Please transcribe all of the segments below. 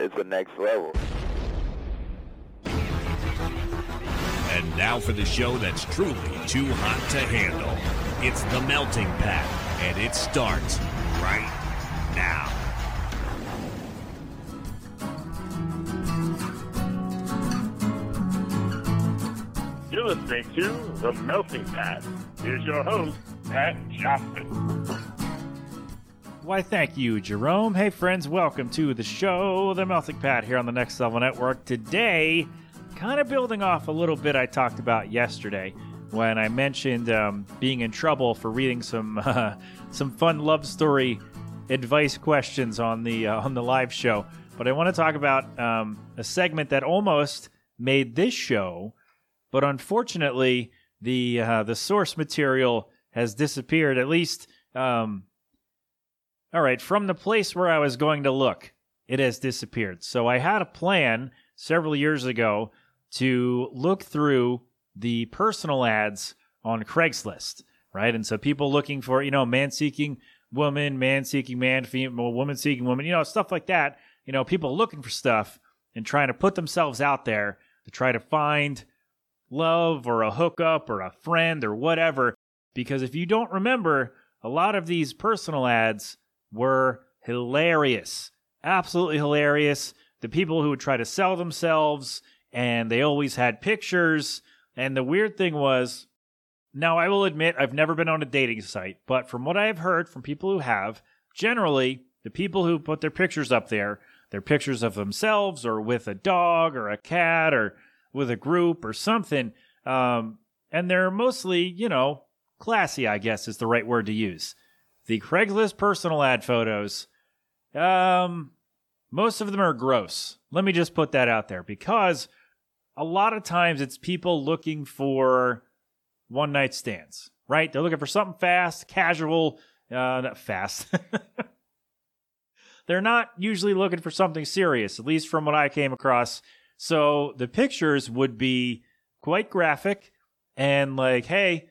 is the next level. And now for the show that's truly too hot to handle. It's the Melting Pat, and it starts right now. You're listening to The Melting Pat. Here's your host, Pat Johnson. Why, thank you, Jerome. Hey, friends, welcome to the show, The Melting Pat, here on the Next Level Network. Today, kind of building off a little bit I talked about yesterday when I mentioned um, being in trouble for reading some uh, some fun love story advice questions on the uh, on the live show. But I want to talk about um, a segment that almost made this show, but unfortunately, the uh, the source material has disappeared. At least, um, all right, from the place where I was going to look, it has disappeared. So I had a plan several years ago to look through the personal ads on Craigslist, right? And so people looking for, you know, man seeking woman, man seeking man, female, woman seeking woman, you know, stuff like that. You know, people looking for stuff and trying to put themselves out there to try to find love or a hookup or a friend or whatever. Because if you don't remember, a lot of these personal ads were hilarious, absolutely hilarious. The people who would try to sell themselves and they always had pictures. And the weird thing was, now I will admit I've never been on a dating site, but from what I have heard from people who have, generally the people who put their pictures up there, they're pictures of themselves or with a dog or a cat or with a group or something. Um, and they're mostly, you know, classy, I guess is the right word to use. The Craigslist personal ad photos, um, most of them are gross. Let me just put that out there because a lot of times it's people looking for one night stands, right? They're looking for something fast, casual, uh, not fast. They're not usually looking for something serious, at least from what I came across. So the pictures would be quite graphic and like, hey,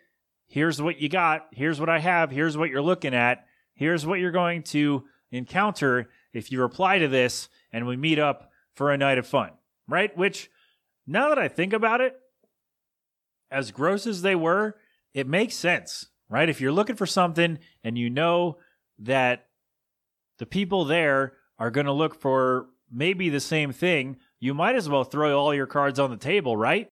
here's what you got. Here's what I have. Here's what you're looking at. Here's what you're going to encounter if you reply to this and we meet up for a night of fun, right? Which, now that I think about it, as gross as they were, it makes sense, right? If you're looking for something and you know that the people there are going to look for maybe the same thing, you might as well throw all your cards on the table, right?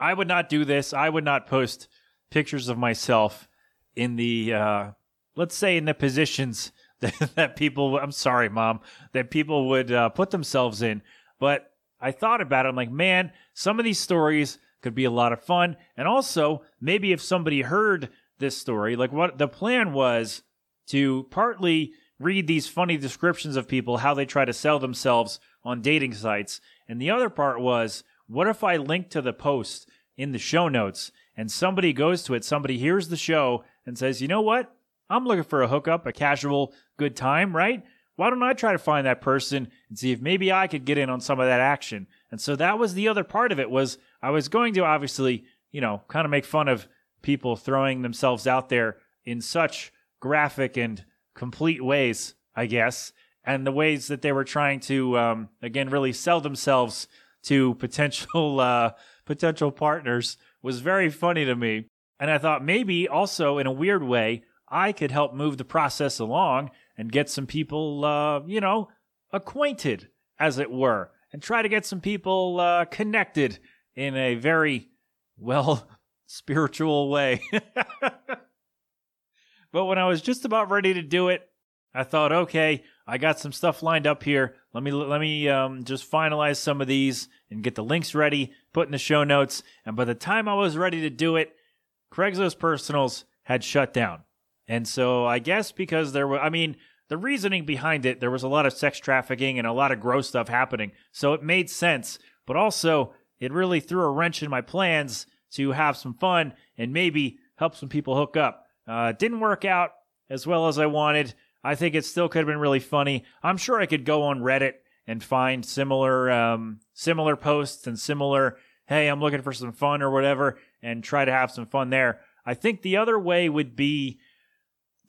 I would not do this. I would not post pictures of myself in the, uh, let's say, in the positions that, that people, I'm sorry, mom, that people would uh, put themselves in. But I thought about it. I'm like, man, some of these stories could be a lot of fun. And also, maybe if somebody heard this story, like what the plan was to partly read these funny descriptions of people, how they try to sell themselves on dating sites. And the other part was, what if I link to the post in the show notes and somebody goes to it, somebody hears the show and says, you know what? I'm looking for a hookup, a casual good time, right? Why don't I try to find that person and see if maybe I could get in on some of that action? And so that was the other part of it was I was going to obviously, you know, kind of make fun of people throwing themselves out there in such graphic and complete ways, I guess, and the ways that they were trying to, um, again, really sell themselves to potential uh, potential partners was very funny to me. And I thought maybe also in a weird way I could help move the process along and get some people, uh, you know, acquainted, as it were, and try to get some people uh, connected in a very, well, spiritual way. but when I was just about ready to do it, I thought, okay, I got some stuff lined up here. Let me let me um, just finalize some of these and get the links ready, put in the show notes. And by the time I was ready to do it, Craigslist Personals had shut down. And so I guess because there were, I mean, the reasoning behind it, there was a lot of sex trafficking and a lot of gross stuff happening. So it made sense. But also, it really threw a wrench in my plans to have some fun and maybe help some people hook up. Uh, didn't work out as well as I wanted. I think it still could have been really funny. I'm sure I could go on Reddit and find similar um, similar posts and similar, hey, I'm looking for some fun or whatever, and try to have some fun there. I think the other way would be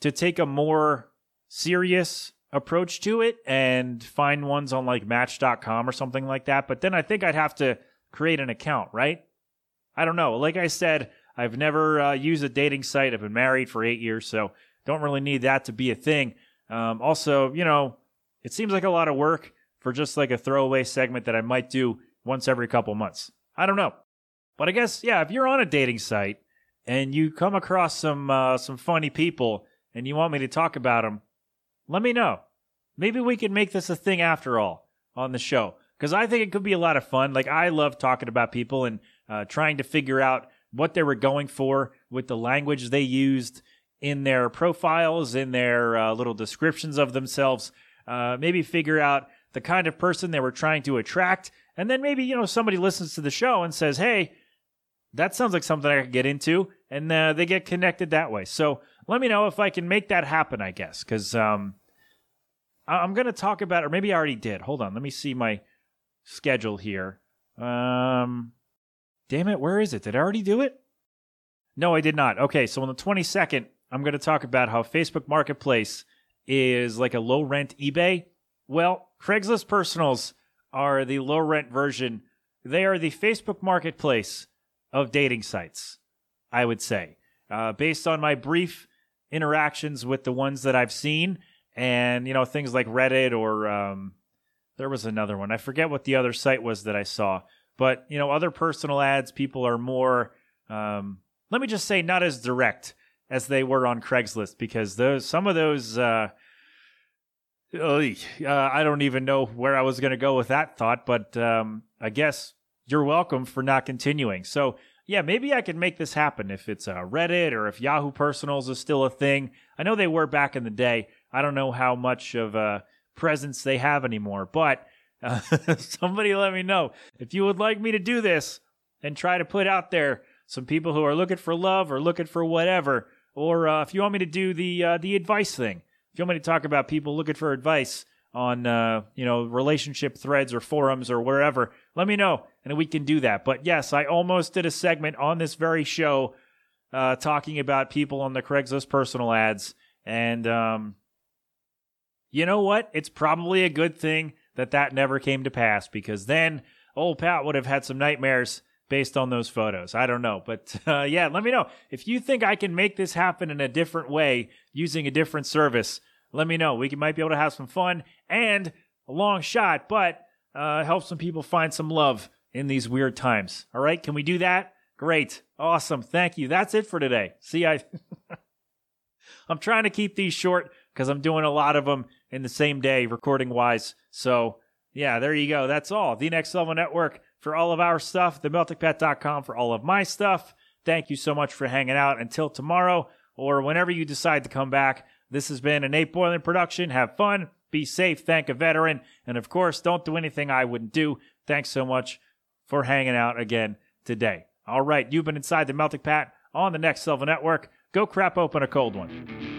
to take a more serious approach to it and find ones on like match.com or something like that. But then I think I'd have to create an account, right? I don't know. Like I said, I've never uh, used a dating site. I've been married for eight years, so don't really need that to be a thing. Um, also, you know, it seems like a lot of work for just like a throwaway segment that I might do once every couple months. I don't know. But I guess, yeah, if you're on a dating site and you come across some uh, some funny people and you want me to talk about them, let me know. Maybe we can make this a thing after all on the show because I think it could be a lot of fun. Like I love talking about people and uh, trying to figure out what they were going for with the language they used in their profiles, in their uh, little descriptions of themselves. Uh, maybe figure out the kind of person they were trying to attract, and then maybe you know somebody listens to the show and says, "Hey, that sounds like something I could get into," and uh, they get connected that way. So let me know if I can make that happen. I guess because um, I'm going to talk about, or maybe I already did. Hold on, let me see my schedule here. Um, damn it, where is it? Did I already do it? No, I did not. Okay, so on the 22nd, I'm going to talk about how Facebook Marketplace is like a low rent eBay. Well, Craigslist Personals are the low rent version. They are the Facebook Marketplace of dating sites, I would say. Uh, based on my brief interactions with the ones that I've seen, and you know things like Reddit or um, there was another one. I forget what the other site was that I saw, but you know other personal ads. People are more, um, let me just say, not as direct as they were on Craigslist because those some of those. Uh, uh, I don't even know where I was going to go with that thought, but um, I guess you're welcome for not continuing. So, yeah, maybe I can make this happen if it's uh, Reddit or if Yahoo Personals is still a thing. I know they were back in the day. I don't know how much of a presence they have anymore, but uh, somebody let me know if you would like me to do this and try to put out there some people who are looking for love or looking for whatever, or uh, if you want me to do the uh, the advice thing. If you want me to talk about people looking for advice on uh, you know relationship threads or forums or wherever, let me know and we can do that. But yes, I almost did a segment on this very show uh, talking about people on the Craigslist personal ads, and um, you know what? It's probably a good thing that that never came to pass because then old Pat would have had some nightmares based on those photos. I don't know. But uh, yeah, let me know. If you think I can make this happen in a different way using a different service, let me know. We might be able to have some fun and a long shot, but uh, help some people find some love in these weird times. All right, can we do that? Great. Awesome. Thank you. That's it for today. See, I. I'm trying to keep these short because I'm doing a lot of them in the same day, recording wise. So, yeah, there you go. That's all. The Next Level Network for all of our stuff, themeltingpat.com for all of my stuff. Thank you so much for hanging out. Until tomorrow or whenever you decide to come back, this has been a Nate Boylan production. Have fun, be safe, thank a veteran, and of course, don't do anything I wouldn't do. Thanks so much for hanging out again today. All right, you've been inside the Melting Pat on the Next Level Network. Go crap open a cold one.